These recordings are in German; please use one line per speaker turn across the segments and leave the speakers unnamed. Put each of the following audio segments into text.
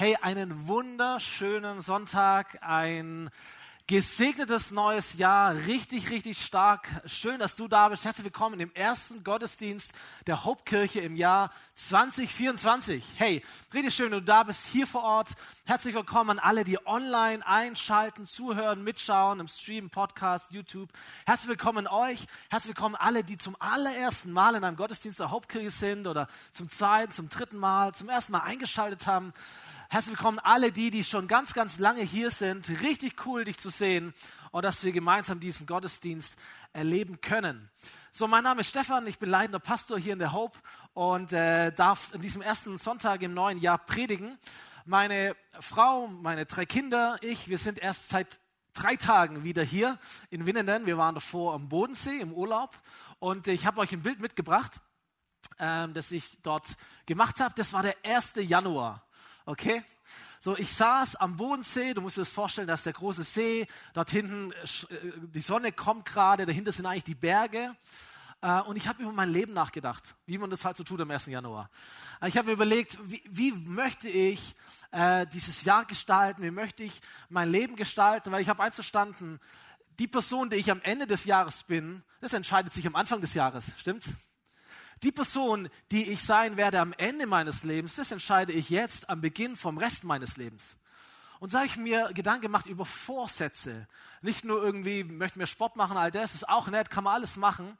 Hey, einen wunderschönen Sonntag, ein gesegnetes neues Jahr, richtig, richtig stark. Schön, dass du da bist. Herzlich willkommen im ersten Gottesdienst der Hauptkirche im Jahr 2024. Hey, richtig schön, du da bist, hier vor Ort. Herzlich willkommen an alle, die online einschalten, zuhören, mitschauen, im Stream, Podcast, YouTube. Herzlich willkommen euch. Herzlich willkommen alle, die zum allerersten Mal in einem Gottesdienst der Hauptkirche sind oder zum zweiten, zum dritten Mal, zum ersten Mal eingeschaltet haben. Herzlich willkommen alle die, die schon ganz, ganz lange hier sind. Richtig cool, dich zu sehen und dass wir gemeinsam diesen Gottesdienst erleben können. So, mein Name ist Stefan, ich bin leitender Pastor hier in der Hope und äh, darf in diesem ersten Sonntag im neuen Jahr predigen. Meine Frau, meine drei Kinder, ich, wir sind erst seit drei Tagen wieder hier in Winnenden. Wir waren davor am Bodensee im Urlaub und ich habe euch ein Bild mitgebracht, ähm, das ich dort gemacht habe. Das war der 1. Januar. Okay? So, ich saß am Bodensee, du musst dir das vorstellen, dass der große See, dort hinten, äh, äh, die Sonne kommt gerade, dahinter sind eigentlich die Berge. Äh, und ich habe über mein Leben nachgedacht, wie man das halt so tut am 1. Januar. Ich habe mir überlegt, wie, wie möchte ich äh, dieses Jahr gestalten, wie möchte ich mein Leben gestalten, weil ich habe eins verstanden, die Person, die ich am Ende des Jahres bin, das entscheidet sich am Anfang des Jahres, stimmt's? Die Person, die ich sein werde am Ende meines Lebens, das entscheide ich jetzt am Beginn vom Rest meines Lebens. Und so habe ich mir Gedanken gemacht über Vorsätze. Nicht nur irgendwie, möchte mir Sport machen, all das ist auch nett, kann man alles machen,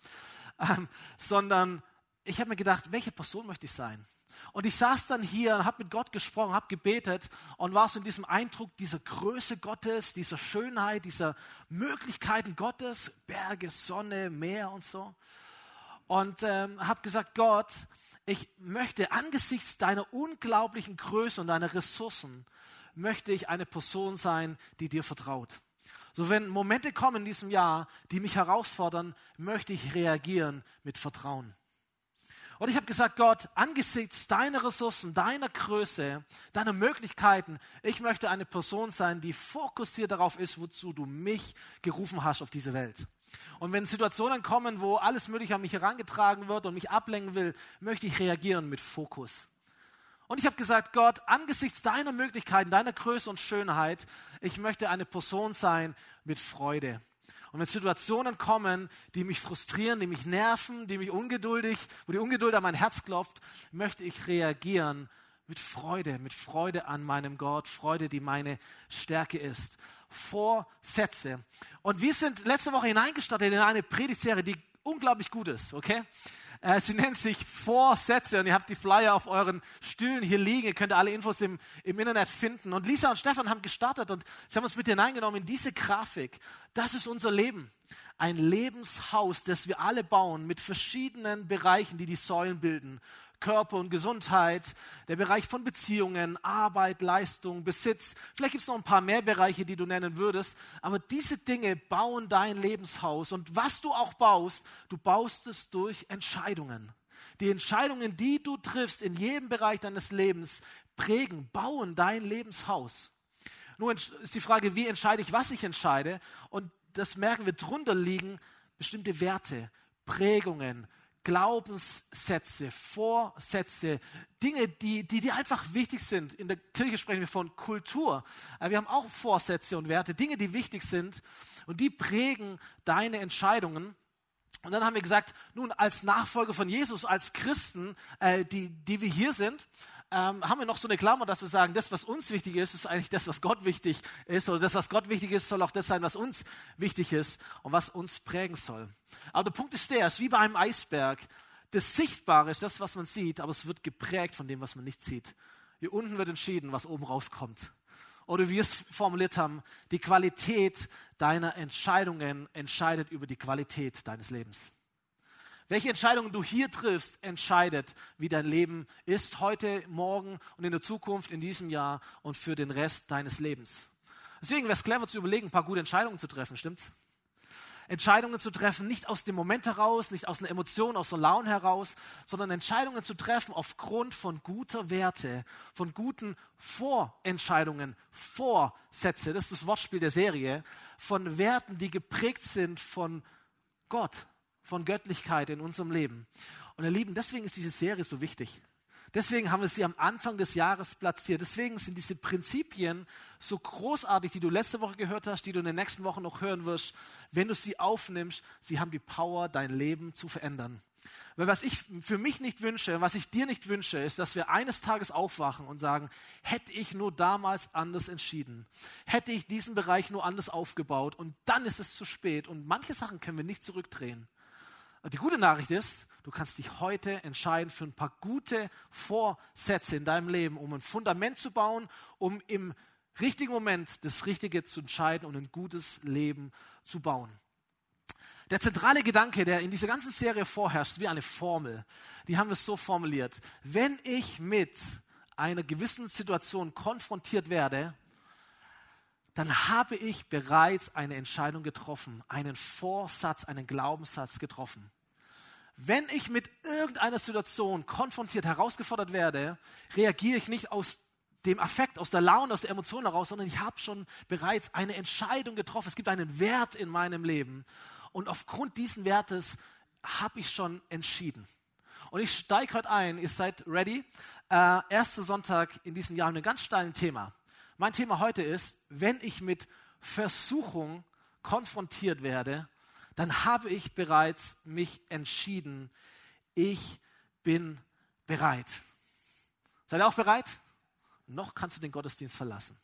ähm, sondern ich habe mir gedacht, welche Person möchte ich sein? Und ich saß dann hier und habe mit Gott gesprochen, habe gebetet und war so in diesem Eindruck dieser Größe Gottes, dieser Schönheit, dieser Möglichkeiten Gottes, Berge, Sonne, Meer und so und ähm, habe gesagt, Gott, ich möchte angesichts deiner unglaublichen Größe und deiner Ressourcen, möchte ich eine Person sein, die dir vertraut. So wenn Momente kommen in diesem Jahr, die mich herausfordern, möchte ich reagieren mit Vertrauen. Und ich habe gesagt, Gott, angesichts deiner Ressourcen, deiner Größe, deiner Möglichkeiten, ich möchte eine Person sein, die fokussiert darauf ist, wozu du mich gerufen hast auf diese Welt. Und wenn Situationen kommen, wo alles Mögliche an mich herangetragen wird und mich ablenken will, möchte ich reagieren mit Fokus. Und ich habe gesagt, Gott, angesichts deiner Möglichkeiten, deiner Größe und Schönheit, ich möchte eine Person sein mit Freude. Und wenn Situationen kommen, die mich frustrieren, die mich nerven, die mich ungeduldig, wo die Ungeduld an mein Herz klopft, möchte ich reagieren mit Freude, mit Freude an meinem Gott, Freude, die meine Stärke ist. Vorsätze. Und wir sind letzte Woche hineingestartet in eine Predigtserie, die unglaublich gut ist, okay? Äh, sie nennt sich Vorsätze und ihr habt die Flyer auf euren Stühlen hier liegen. Ihr könnt alle Infos im, im Internet finden. Und Lisa und Stefan haben gestartet und sie haben uns mit hineingenommen in diese Grafik. Das ist unser Leben. Ein Lebenshaus, das wir alle bauen mit verschiedenen Bereichen, die die Säulen bilden. Körper und Gesundheit, der Bereich von Beziehungen, Arbeit, Leistung, Besitz. Vielleicht gibt es noch ein paar mehr Bereiche, die du nennen würdest. Aber diese Dinge bauen dein Lebenshaus. Und was du auch baust, du baust es durch Entscheidungen. Die Entscheidungen, die du triffst in jedem Bereich deines Lebens, prägen, bauen dein Lebenshaus. Nun ist die Frage, wie entscheide ich, was ich entscheide? Und das merken wir, drunter liegen bestimmte Werte, Prägungen, Glaubenssätze, Vorsätze, Dinge, die, die, die einfach wichtig sind. In der Kirche sprechen wir von Kultur. Wir haben auch Vorsätze und Werte, Dinge, die wichtig sind und die prägen deine Entscheidungen. Und dann haben wir gesagt, nun als Nachfolger von Jesus, als Christen, äh, die, die wir hier sind, ähm, haben wir noch so eine Klammer, dass wir sagen, das, was uns wichtig ist, ist eigentlich das, was Gott wichtig ist. Oder das, was Gott wichtig ist, soll auch das sein, was uns wichtig ist und was uns prägen soll. Aber der Punkt ist der, es ist wie bei einem Eisberg. Das Sichtbare ist das, was man sieht, aber es wird geprägt von dem, was man nicht sieht. Hier unten wird entschieden, was oben rauskommt. Oder wie wir es formuliert haben, die Qualität deiner Entscheidungen entscheidet über die Qualität deines Lebens. Welche Entscheidungen du hier triffst, entscheidet, wie dein Leben ist, heute, morgen und in der Zukunft, in diesem Jahr und für den Rest deines Lebens. Deswegen wäre es clever zu überlegen, ein paar gute Entscheidungen zu treffen, stimmt's? Entscheidungen zu treffen, nicht aus dem Moment heraus, nicht aus einer Emotion, aus einer Laune heraus, sondern Entscheidungen zu treffen aufgrund von guter Werte, von guten Vorentscheidungen, Vorsätze, das ist das Wortspiel der Serie, von Werten, die geprägt sind von Gott, von Göttlichkeit in unserem Leben. Und ihr Lieben, deswegen ist diese Serie so wichtig. Deswegen haben wir sie am Anfang des Jahres platziert. Deswegen sind diese Prinzipien so großartig, die du letzte Woche gehört hast, die du in den nächsten Wochen noch hören wirst. Wenn du sie aufnimmst, sie haben die Power, dein Leben zu verändern. Weil was ich für mich nicht wünsche, was ich dir nicht wünsche, ist, dass wir eines Tages aufwachen und sagen, hätte ich nur damals anders entschieden, hätte ich diesen Bereich nur anders aufgebaut und dann ist es zu spät und manche Sachen können wir nicht zurückdrehen. Die gute Nachricht ist, du kannst dich heute entscheiden für ein paar gute Vorsätze in deinem Leben, um ein Fundament zu bauen, um im richtigen Moment das Richtige zu entscheiden und ein gutes Leben zu bauen. Der zentrale Gedanke, der in dieser ganzen Serie vorherrscht, wie eine Formel. Die haben wir so formuliert. Wenn ich mit einer gewissen Situation konfrontiert werde, dann habe ich bereits eine Entscheidung getroffen, einen Vorsatz, einen Glaubenssatz getroffen. Wenn ich mit irgendeiner Situation konfrontiert, herausgefordert werde, reagiere ich nicht aus dem Affekt, aus der Laune, aus der Emotion heraus, sondern ich habe schon bereits eine Entscheidung getroffen. Es gibt einen Wert in meinem Leben. Und aufgrund diesen Wertes habe ich schon entschieden. Und ich steige heute ein, ihr seid ready. Äh, erster Sonntag in diesem Jahr, ein ganz steiles Thema. Mein Thema heute ist, wenn ich mit Versuchung konfrontiert werde, dann habe ich bereits mich entschieden. Ich bin bereit. Seid ihr auch bereit? Noch kannst du den Gottesdienst verlassen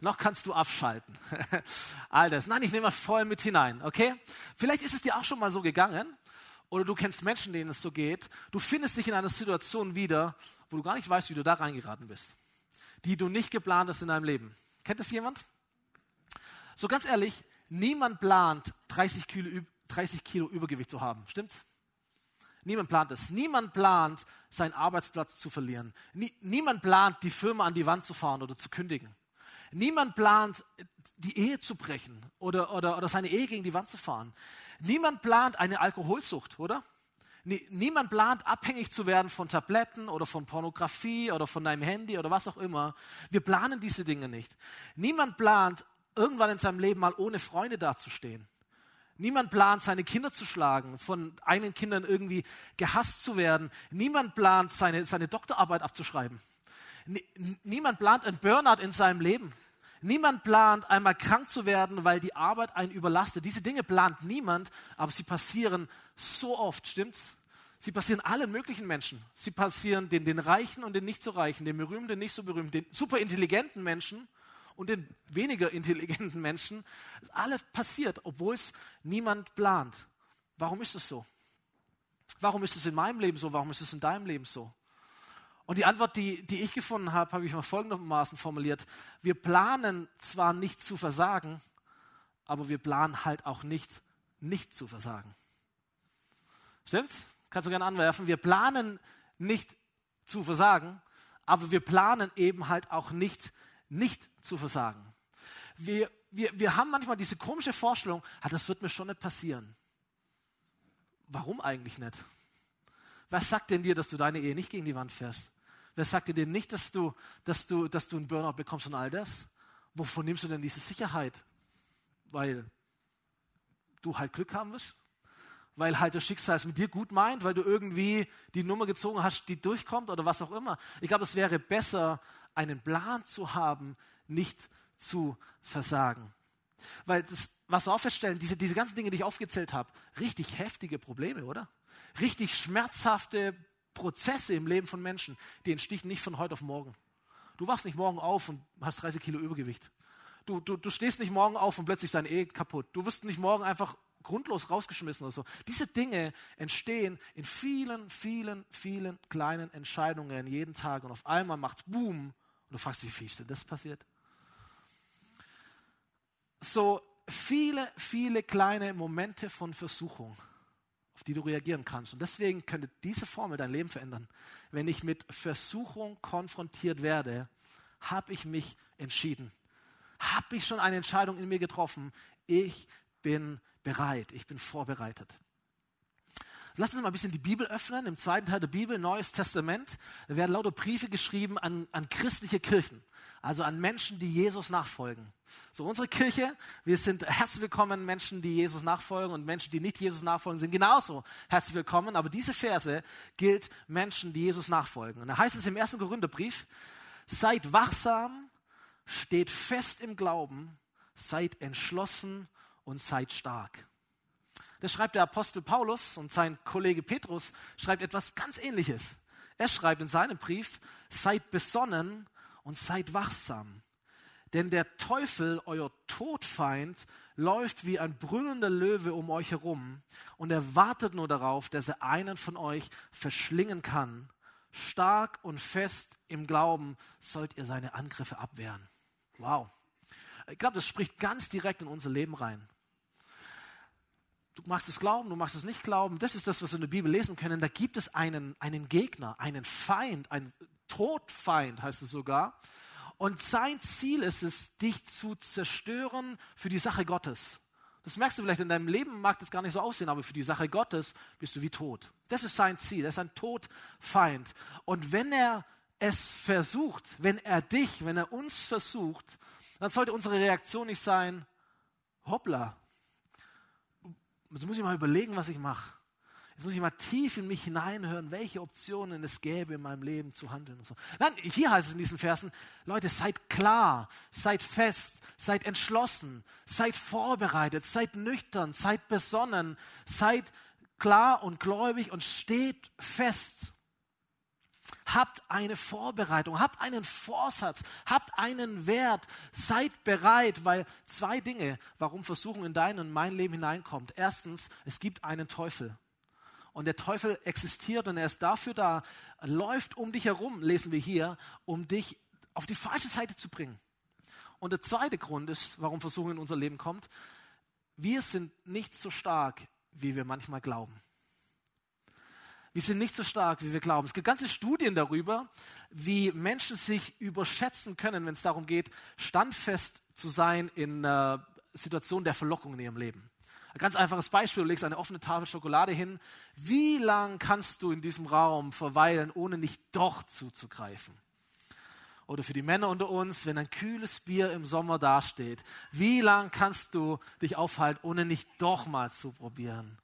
noch kannst du abschalten. All das. Nein, ich nehme voll mit hinein, okay? Vielleicht ist es dir auch schon mal so gegangen oder du kennst Menschen, denen es so geht. Du findest dich in einer Situation wieder, wo du gar nicht weißt, wie du da reingeraten bist, die du nicht geplant hast in deinem Leben. Kennt das jemand? So ganz ehrlich, niemand plant 30 Kilo, 30 Kilo Übergewicht zu haben, stimmt's? Niemand plant es. Niemand plant, seinen Arbeitsplatz zu verlieren. Nie, niemand plant, die Firma an die Wand zu fahren oder zu kündigen. Niemand plant, die Ehe zu brechen oder, oder, oder seine Ehe gegen die Wand zu fahren. Niemand plant eine Alkoholsucht, oder? Niemand plant, abhängig zu werden von Tabletten oder von Pornografie oder von deinem Handy oder was auch immer. Wir planen diese Dinge nicht. Niemand plant, irgendwann in seinem Leben mal ohne Freunde dazustehen. Niemand plant, seine Kinder zu schlagen, von eigenen Kindern irgendwie gehasst zu werden. Niemand plant, seine, seine Doktorarbeit abzuschreiben. Niemand plant ein Burnout in seinem Leben. Niemand plant, einmal krank zu werden, weil die Arbeit einen überlastet. Diese Dinge plant niemand, aber sie passieren so oft, stimmt's? Sie passieren allen möglichen Menschen. Sie passieren den, den Reichen und den nicht so Reichen, den berühmten, den nicht so berühmten, den super intelligenten Menschen und den weniger intelligenten Menschen. Alles passiert, obwohl es niemand plant. Warum ist es so? Warum ist es in meinem Leben so? Warum ist es in deinem Leben so? Und die Antwort, die, die ich gefunden habe, habe ich mal folgendermaßen formuliert. Wir planen zwar nicht zu versagen, aber wir planen halt auch nicht, nicht zu versagen. Stimmt's? Kannst du gerne anwerfen. Wir planen nicht zu versagen, aber wir planen eben halt auch nicht, nicht zu versagen. Wir, wir, wir haben manchmal diese komische Vorstellung, ah, das wird mir schon nicht passieren. Warum eigentlich nicht? Was sagt denn dir, dass du deine Ehe nicht gegen die Wand fährst? Wer sagt dir denn nicht, dass du, dass, du, dass du einen Burnout bekommst und all das? Wovon nimmst du denn diese Sicherheit? Weil du halt Glück haben wirst? Weil halt das Schicksal es mit dir gut meint? Weil du irgendwie die Nummer gezogen hast, die durchkommt oder was auch immer? Ich glaube, es wäre besser, einen Plan zu haben, nicht zu versagen. Weil das, was feststellen, diese, diese ganzen Dinge, die ich aufgezählt habe, richtig heftige Probleme, oder? richtig schmerzhafte Prozesse im Leben von Menschen, die entstehen nicht von heute auf morgen. Du wachst nicht morgen auf und hast 30 Kilo Übergewicht. Du, du, du stehst nicht morgen auf und plötzlich dein Ehe kaputt. Du wirst nicht morgen einfach grundlos rausgeschmissen oder so. Diese Dinge entstehen in vielen, vielen, vielen kleinen Entscheidungen jeden Tag und auf einmal macht es Boom und du fragst dich, wie ist denn das passiert? So viele, viele kleine Momente von Versuchung auf die du reagieren kannst. Und deswegen könnte diese Formel dein Leben verändern. Wenn ich mit Versuchung konfrontiert werde, habe ich mich entschieden. Habe ich schon eine Entscheidung in mir getroffen? Ich bin bereit. Ich bin vorbereitet. Lass uns mal ein bisschen die Bibel öffnen, im zweiten Teil der Bibel, Neues Testament. Da werden lauter Briefe geschrieben an, an christliche Kirchen, also an Menschen, die Jesus nachfolgen. So, unsere Kirche, wir sind herzlich willkommen, Menschen, die Jesus nachfolgen und Menschen, die nicht Jesus nachfolgen, sind genauso herzlich willkommen. Aber diese Verse gilt Menschen, die Jesus nachfolgen. Und da heißt es im ersten Korintherbrief, seid wachsam, steht fest im Glauben, seid entschlossen und seid stark. Das schreibt der Apostel Paulus und sein Kollege Petrus schreibt etwas ganz Ähnliches. Er schreibt in seinem Brief, seid besonnen und seid wachsam. Denn der Teufel, euer Todfeind, läuft wie ein brüllender Löwe um euch herum und er wartet nur darauf, dass er einen von euch verschlingen kann. Stark und fest im Glauben sollt ihr seine Angriffe abwehren. Wow. Ich glaube, das spricht ganz direkt in unser Leben rein. Du magst es glauben, du magst es nicht glauben. Das ist das, was wir in der Bibel lesen können. Da gibt es einen, einen Gegner, einen Feind, einen Todfeind heißt es sogar. Und sein Ziel ist es, dich zu zerstören für die Sache Gottes. Das merkst du vielleicht in deinem Leben, mag das gar nicht so aussehen, aber für die Sache Gottes bist du wie tot. Das ist sein Ziel, er ist ein Todfeind. Und wenn er es versucht, wenn er dich, wenn er uns versucht, dann sollte unsere Reaktion nicht sein, hoppla, jetzt muss ich mal überlegen, was ich mache. Jetzt muss ich mal tief in mich hineinhören, welche Optionen es gäbe, in meinem Leben zu handeln. Und so. Nein, hier heißt es in diesen Versen, Leute, seid klar, seid fest, seid entschlossen, seid vorbereitet, seid nüchtern, seid besonnen, seid klar und gläubig und steht fest. Habt eine Vorbereitung, habt einen Vorsatz, habt einen Wert, seid bereit, weil zwei Dinge, warum Versuchung in dein und mein Leben hineinkommt. Erstens, es gibt einen Teufel. Und der Teufel existiert und er ist dafür da, läuft um dich herum, lesen wir hier, um dich auf die falsche Seite zu bringen. Und der zweite Grund ist, warum Versuchung in unser Leben kommt, wir sind nicht so stark, wie wir manchmal glauben. Wir sind nicht so stark, wie wir glauben. Es gibt ganze Studien darüber, wie Menschen sich überschätzen können, wenn es darum geht, standfest zu sein in äh, Situationen der Verlockung in ihrem Leben. Ein ganz einfaches Beispiel, du legst eine offene Tafel Schokolade hin. Wie lang kannst du in diesem Raum verweilen, ohne nicht doch zuzugreifen? Oder für die Männer unter uns, wenn ein kühles Bier im Sommer dasteht, wie lang kannst du dich aufhalten, ohne nicht doch mal zu probieren?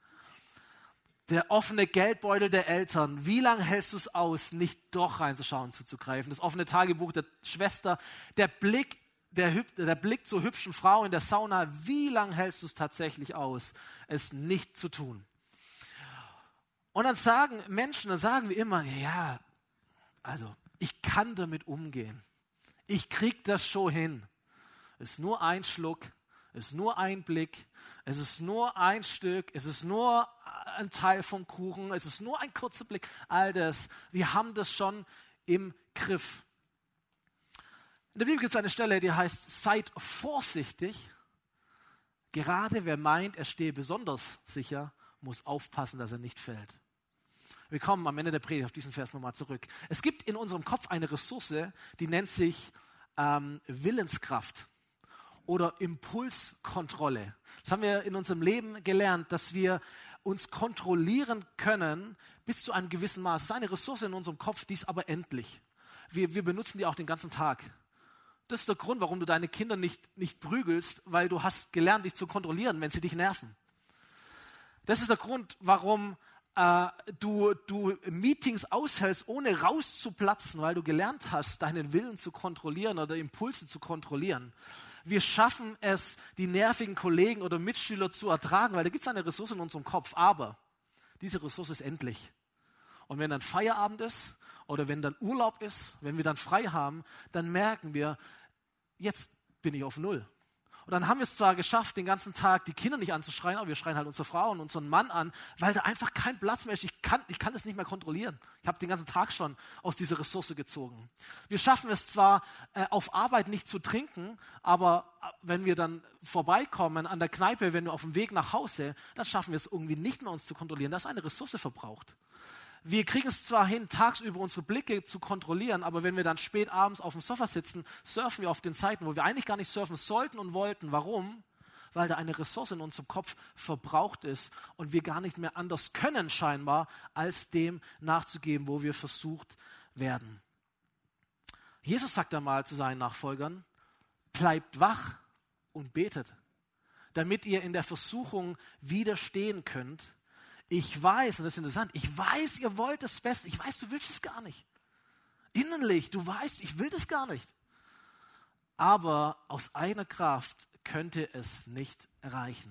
Der offene Geldbeutel der Eltern, wie lange hältst du es aus, nicht doch reinzuschauen, zuzugreifen? Das offene Tagebuch der Schwester, der Blick der, der Blick zur hübschen Frau in der Sauna, wie lange hältst du es tatsächlich aus, es nicht zu tun? Und dann sagen Menschen, dann sagen wir immer, ja, also ich kann damit umgehen. Ich krieg das schon hin. Es ist nur ein Schluck, es ist nur ein Blick, es ist nur ein Stück, es ist nur ein Teil vom Kuchen, es ist nur ein kurzer Blick. All das, wir haben das schon im Griff. In der Bibel gibt es eine Stelle, die heißt, seid vorsichtig. Gerade wer meint, er stehe besonders sicher, muss aufpassen, dass er nicht fällt. Wir kommen am Ende der Predigt auf diesen Vers nochmal zurück. Es gibt in unserem Kopf eine Ressource, die nennt sich ähm, Willenskraft oder Impulskontrolle. Das haben wir in unserem Leben gelernt, dass wir uns kontrollieren können bis zu einem gewissen Maß. Es ist eine Ressource in unserem Kopf, die ist aber endlich. Wir, wir benutzen die auch den ganzen Tag. Das ist der Grund, warum du deine Kinder nicht, nicht prügelst, weil du hast gelernt, dich zu kontrollieren, wenn sie dich nerven. Das ist der Grund, warum äh, du, du Meetings aushältst, ohne rauszuplatzen, weil du gelernt hast, deinen Willen zu kontrollieren oder Impulse zu kontrollieren. Wir schaffen es, die nervigen Kollegen oder Mitschüler zu ertragen, weil da gibt es eine Ressource in unserem Kopf. Aber diese Ressource ist endlich. Und wenn dann Feierabend ist oder wenn dann Urlaub ist, wenn wir dann frei haben, dann merken wir, jetzt bin ich auf Null. Und dann haben wir es zwar geschafft, den ganzen Tag die Kinder nicht anzuschreien, aber wir schreien halt unsere Frau und unseren Mann an, weil da einfach kein Platz mehr ist. Ich kann, ich kann es nicht mehr kontrollieren. Ich habe den ganzen Tag schon aus dieser Ressource gezogen. Wir schaffen es zwar, äh, auf Arbeit nicht zu trinken, aber äh, wenn wir dann vorbeikommen an der Kneipe, wenn wir auf dem Weg nach Hause, dann schaffen wir es irgendwie nicht mehr, uns zu kontrollieren. Da ist eine Ressource verbraucht wir kriegen es zwar hin, tagsüber unsere Blicke zu kontrollieren, aber wenn wir dann spät abends auf dem Sofa sitzen, surfen wir auf den Zeiten, wo wir eigentlich gar nicht surfen sollten und wollten. Warum? weil da eine Ressource in unserem Kopf verbraucht ist und wir gar nicht mehr anders können scheinbar, als dem nachzugeben, wo wir versucht werden. Jesus sagt einmal zu seinen Nachfolgern, bleibt wach und betet, damit ihr in der Versuchung widerstehen könnt. Ich weiß, und das ist interessant, ich weiß, ihr wollt das Beste, ich weiß, du willst es gar nicht. Innerlich, du weißt, ich will das gar nicht. Aber aus eigener Kraft könnte es nicht erreichen.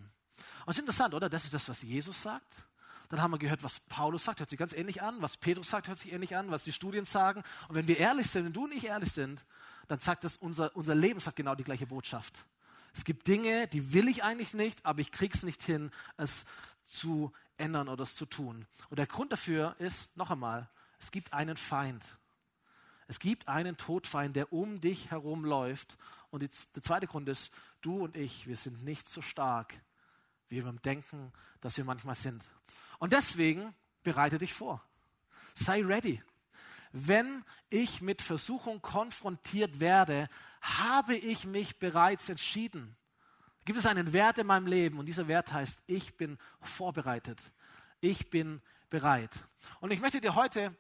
Und es ist interessant, oder? Das ist das, was Jesus sagt. Dann haben wir gehört, was Paulus sagt, hört sich ganz ähnlich an. Was Petrus sagt, hört sich ähnlich an. Was die Studien sagen. Und wenn wir ehrlich sind, wenn du und ich ehrlich sind, dann sagt das, unser, unser Leben sagt genau die gleiche Botschaft. Es gibt Dinge, die will ich eigentlich nicht, aber ich krieg's nicht hin, es zu ändern oder es zu tun. Und der Grund dafür ist, noch einmal, es gibt einen Feind. Es gibt einen Todfeind, der um dich herum läuft. Und der zweite Grund ist, du und ich, wir sind nicht so stark, wie wir denken, dass wir manchmal sind. Und deswegen bereite dich vor. Sei ready. Wenn ich mit Versuchung konfrontiert werde, habe ich mich bereits entschieden. Gibt es einen Wert in meinem Leben und dieser Wert heißt, ich bin vorbereitet. Ich bin bereit. Und ich möchte dir heute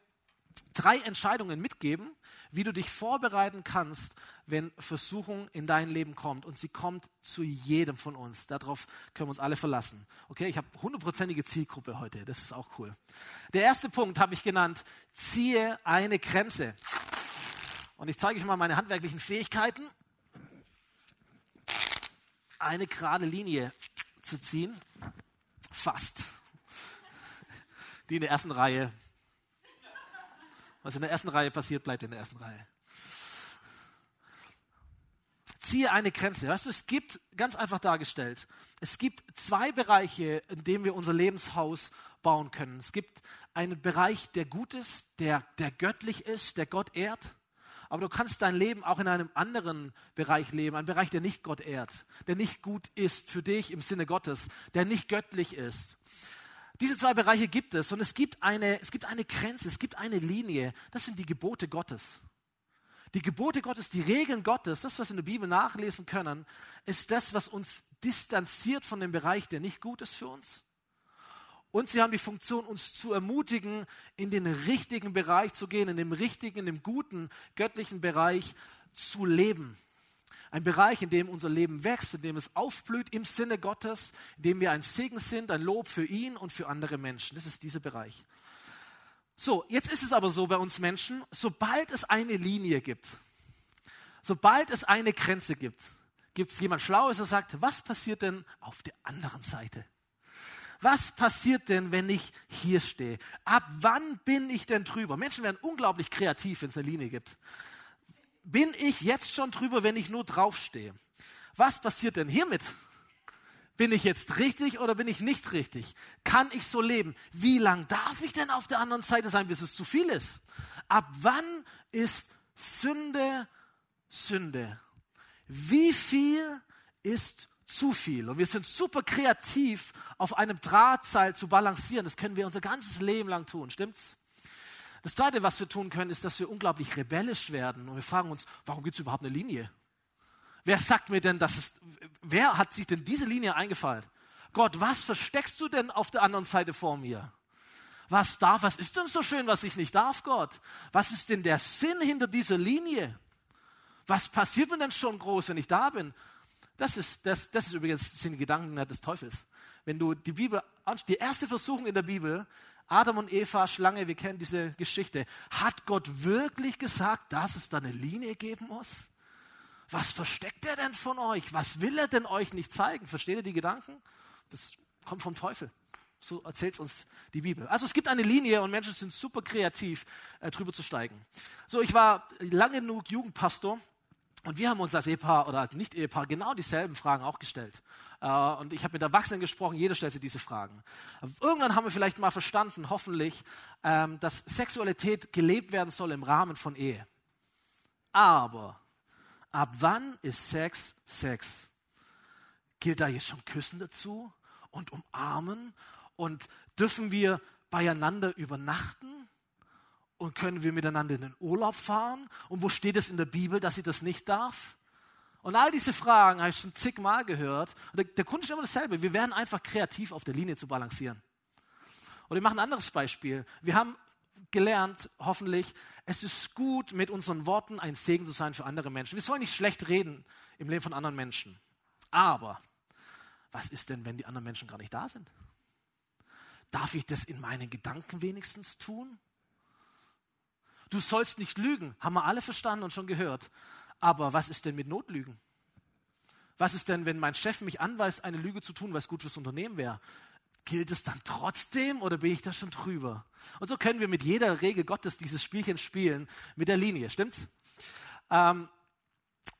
drei Entscheidungen mitgeben, wie du dich vorbereiten kannst, wenn Versuchung in dein Leben kommt. Und sie kommt zu jedem von uns. Darauf können wir uns alle verlassen. Okay, ich habe hundertprozentige Zielgruppe heute. Das ist auch cool. Der erste Punkt habe ich genannt, ziehe eine Grenze. Und ich zeige euch mal meine handwerklichen Fähigkeiten. Eine gerade Linie zu ziehen. Fast. Die in der ersten Reihe was in der ersten Reihe passiert, bleibt in der ersten Reihe. Ziehe eine Grenze. Weißt du, es gibt, ganz einfach dargestellt, es gibt zwei Bereiche, in denen wir unser Lebenshaus bauen können. Es gibt einen Bereich, der gut ist, der, der göttlich ist, der Gott ehrt. Aber du kannst dein Leben auch in einem anderen Bereich leben, einen Bereich, der nicht Gott ehrt, der nicht gut ist für dich im Sinne Gottes, der nicht göttlich ist. Diese zwei Bereiche gibt es und es gibt, eine, es gibt eine Grenze, es gibt eine Linie. Das sind die Gebote Gottes. Die Gebote Gottes, die Regeln Gottes, das, was wir in der Bibel nachlesen können, ist das, was uns distanziert von dem Bereich, der nicht gut ist für uns. Und sie haben die Funktion, uns zu ermutigen, in den richtigen Bereich zu gehen, in dem richtigen, in dem guten, göttlichen Bereich zu leben. Ein Bereich, in dem unser Leben wächst, in dem es aufblüht im Sinne Gottes, in dem wir ein Segen sind, ein Lob für ihn und für andere Menschen. Das ist dieser Bereich. So, jetzt ist es aber so bei uns Menschen, sobald es eine Linie gibt, sobald es eine Grenze gibt, gibt es jemand Schlaues, der sagt, was passiert denn auf der anderen Seite? Was passiert denn, wenn ich hier stehe? Ab wann bin ich denn drüber? Menschen werden unglaublich kreativ, wenn es eine Linie gibt bin ich jetzt schon drüber, wenn ich nur draufstehe? Was passiert denn hiermit? Bin ich jetzt richtig oder bin ich nicht richtig? Kann ich so leben? Wie lang darf ich denn auf der anderen Seite sein, bis es zu viel ist? Ab wann ist Sünde Sünde? Wie viel ist zu viel? Und wir sind super kreativ, auf einem Drahtseil zu balancieren. Das können wir unser ganzes Leben lang tun, stimmt's? Das Zweite, was wir tun können, ist, dass wir unglaublich rebellisch werden und wir fragen uns, warum gibt es überhaupt eine Linie? Wer sagt mir denn, dass es, wer hat sich denn diese Linie eingefallen? Gott, was versteckst du denn auf der anderen Seite vor mir? Was darf, was ist denn so schön, was ich nicht darf, Gott? Was ist denn der Sinn hinter dieser Linie? Was passiert mir denn schon groß, wenn ich da bin? Das ist, das, das ist übrigens sind die Gedanken des Teufels. Wenn du die Bibel, die erste Versuchung in der Bibel Adam und Eva, Schlange, wir kennen diese Geschichte. Hat Gott wirklich gesagt, dass es da eine Linie geben muss? Was versteckt er denn von euch? Was will er denn euch nicht zeigen? Versteht ihr die Gedanken? Das kommt vom Teufel. So erzählt uns die Bibel. Also es gibt eine Linie und Menschen sind super kreativ, äh, drüber zu steigen. So, ich war lange genug Jugendpastor und wir haben uns als Ehepaar oder als Nicht-Ehepaar genau dieselben Fragen auch gestellt. Äh, und ich habe mit Erwachsenen gesprochen, jeder stellt sich diese Fragen. Irgendwann haben wir vielleicht mal verstanden, hoffentlich, ähm, dass Sexualität gelebt werden soll im Rahmen von Ehe. Aber ab wann ist Sex Sex? Gilt da jetzt schon Küssen dazu und umarmen? Und dürfen wir beieinander übernachten? Und können wir miteinander in den Urlaub fahren? Und wo steht es in der Bibel, dass sie das nicht darf? Und all diese Fragen habe ich schon zigmal gehört. Und der, der Grund ist immer dasselbe. Wir werden einfach kreativ auf der Linie zu balancieren. Oder wir machen ein anderes Beispiel. Wir haben gelernt, hoffentlich, es ist gut, mit unseren Worten ein Segen zu sein für andere Menschen. Wir sollen nicht schlecht reden im Leben von anderen Menschen. Aber was ist denn, wenn die anderen Menschen gar nicht da sind? Darf ich das in meinen Gedanken wenigstens tun? Du sollst nicht lügen, haben wir alle verstanden und schon gehört. Aber was ist denn mit Notlügen? Was ist denn, wenn mein Chef mich anweist, eine Lüge zu tun, was gut fürs Unternehmen wäre? Gilt es dann trotzdem oder bin ich da schon drüber? Und so können wir mit jeder Regel Gottes dieses Spielchen spielen, mit der Linie, stimmt's? Ähm,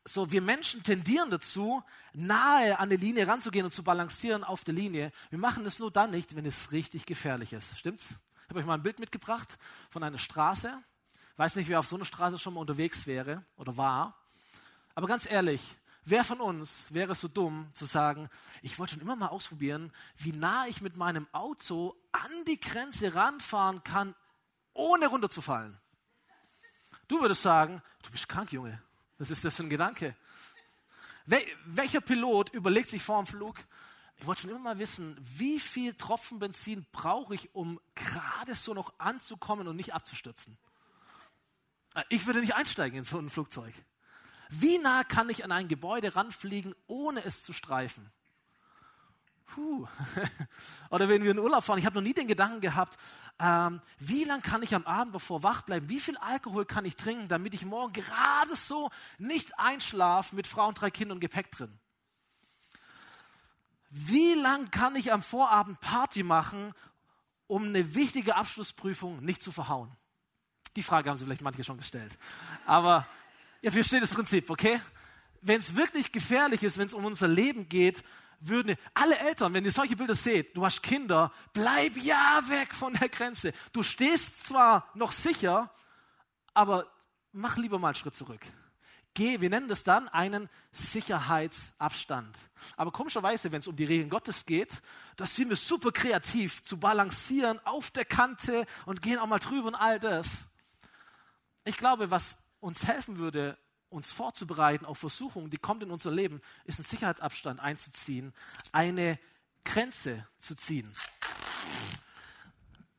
so, wir Menschen tendieren dazu, nahe an die Linie ranzugehen und zu balancieren auf der Linie. Wir machen das nur dann nicht, wenn es richtig gefährlich ist. Stimmt's? Ich habe euch mal ein Bild mitgebracht von einer Straße. Weiß nicht, wer auf so einer Straße schon mal unterwegs wäre oder war. Aber ganz ehrlich, wer von uns wäre so dumm zu sagen, ich wollte schon immer mal ausprobieren, wie nah ich mit meinem Auto an die Grenze ranfahren kann, ohne runterzufallen? Du würdest sagen, du bist krank, Junge. Was ist das für ein Gedanke? Wel welcher Pilot überlegt sich vor dem Flug, ich wollte schon immer mal wissen, wie viel Tropfen Benzin brauche ich, um gerade so noch anzukommen und nicht abzustürzen? Ich würde nicht einsteigen in so ein Flugzeug. Wie nah kann ich an ein Gebäude ranfliegen, ohne es zu streifen? Puh. Oder wenn wir in Urlaub fahren, ich habe noch nie den Gedanken gehabt, ähm, wie lange kann ich am Abend davor wach bleiben? Wie viel Alkohol kann ich trinken, damit ich morgen gerade so nicht einschlafe mit Frau und drei Kindern und Gepäck drin? Wie lange kann ich am Vorabend Party machen, um eine wichtige Abschlussprüfung nicht zu verhauen? Die Frage haben Sie vielleicht manche schon gestellt. Aber ihr versteht das Prinzip, okay? Wenn es wirklich gefährlich ist, wenn es um unser Leben geht, würden alle Eltern, wenn ihr solche Bilder seht, du hast Kinder, bleib ja weg von der Grenze. Du stehst zwar noch sicher, aber mach lieber mal einen Schritt zurück. Geh, wir nennen das dann einen Sicherheitsabstand. Aber komischerweise, wenn es um die Regeln Gottes geht, da sind wir super kreativ zu balancieren auf der Kante und gehen auch mal drüber und all das. Ich glaube, was uns helfen würde, uns vorzubereiten auf Versuchungen, die kommt in unser Leben, ist ein Sicherheitsabstand einzuziehen, eine Grenze zu ziehen,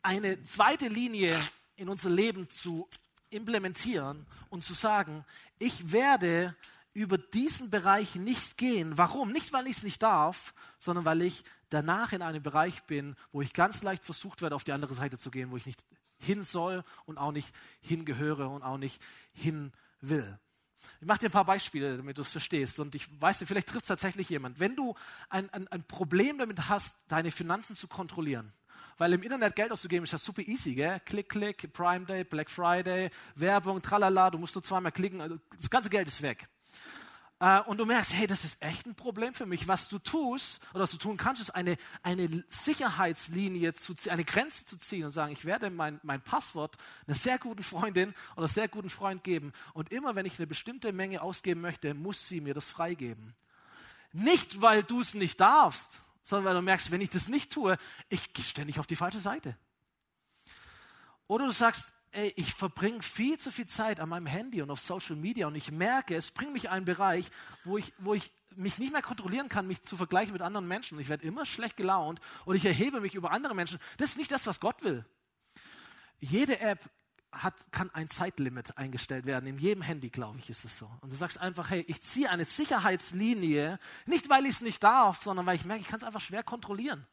eine zweite Linie in unser Leben zu implementieren und zu sagen, ich werde über diesen Bereich nicht gehen. Warum? Nicht, weil ich es nicht darf, sondern weil ich danach in einem Bereich bin, wo ich ganz leicht versucht werde, auf die andere Seite zu gehen, wo ich nicht hin soll und auch nicht hingehöre und auch nicht hin will. Ich mache dir ein paar Beispiele, damit du es verstehst. Und ich weiß, vielleicht trifft es tatsächlich jemand. Wenn du ein, ein, ein Problem damit hast, deine Finanzen zu kontrollieren, weil im Internet Geld auszugeben ist ja super easy, gell? Klick, klick, Prime Day, Black Friday, Werbung, tralala, du musst nur zweimal klicken, also das ganze Geld ist weg. Äh, und du merkst, hey, das ist echt ein Problem für mich. Was du tust oder was du tun kannst, ist eine, eine Sicherheitslinie zu ziehen, eine Grenze zu ziehen und sagen, ich werde mein, mein Passwort einer sehr guten Freundin oder sehr guten Freund geben. Und immer wenn ich eine bestimmte Menge ausgeben möchte, muss sie mir das freigeben. Nicht, weil du es nicht darfst, sondern weil du merkst, wenn ich das nicht tue, ich gehe ständig auf die falsche Seite. Oder du sagst, ey, ich verbringe viel zu viel Zeit an meinem Handy und auf Social Media und ich merke, es bringt mich in einen Bereich, wo ich, wo ich mich nicht mehr kontrollieren kann, mich zu vergleichen mit anderen Menschen. Und ich werde immer schlecht gelaunt und ich erhebe mich über andere Menschen. Das ist nicht das, was Gott will. Jede App hat, kann ein Zeitlimit eingestellt werden. In jedem Handy, glaube ich, ist es so. Und du sagst einfach, hey, ich ziehe eine Sicherheitslinie, nicht weil ich es nicht darf, sondern weil ich merke, ich kann es einfach schwer kontrollieren.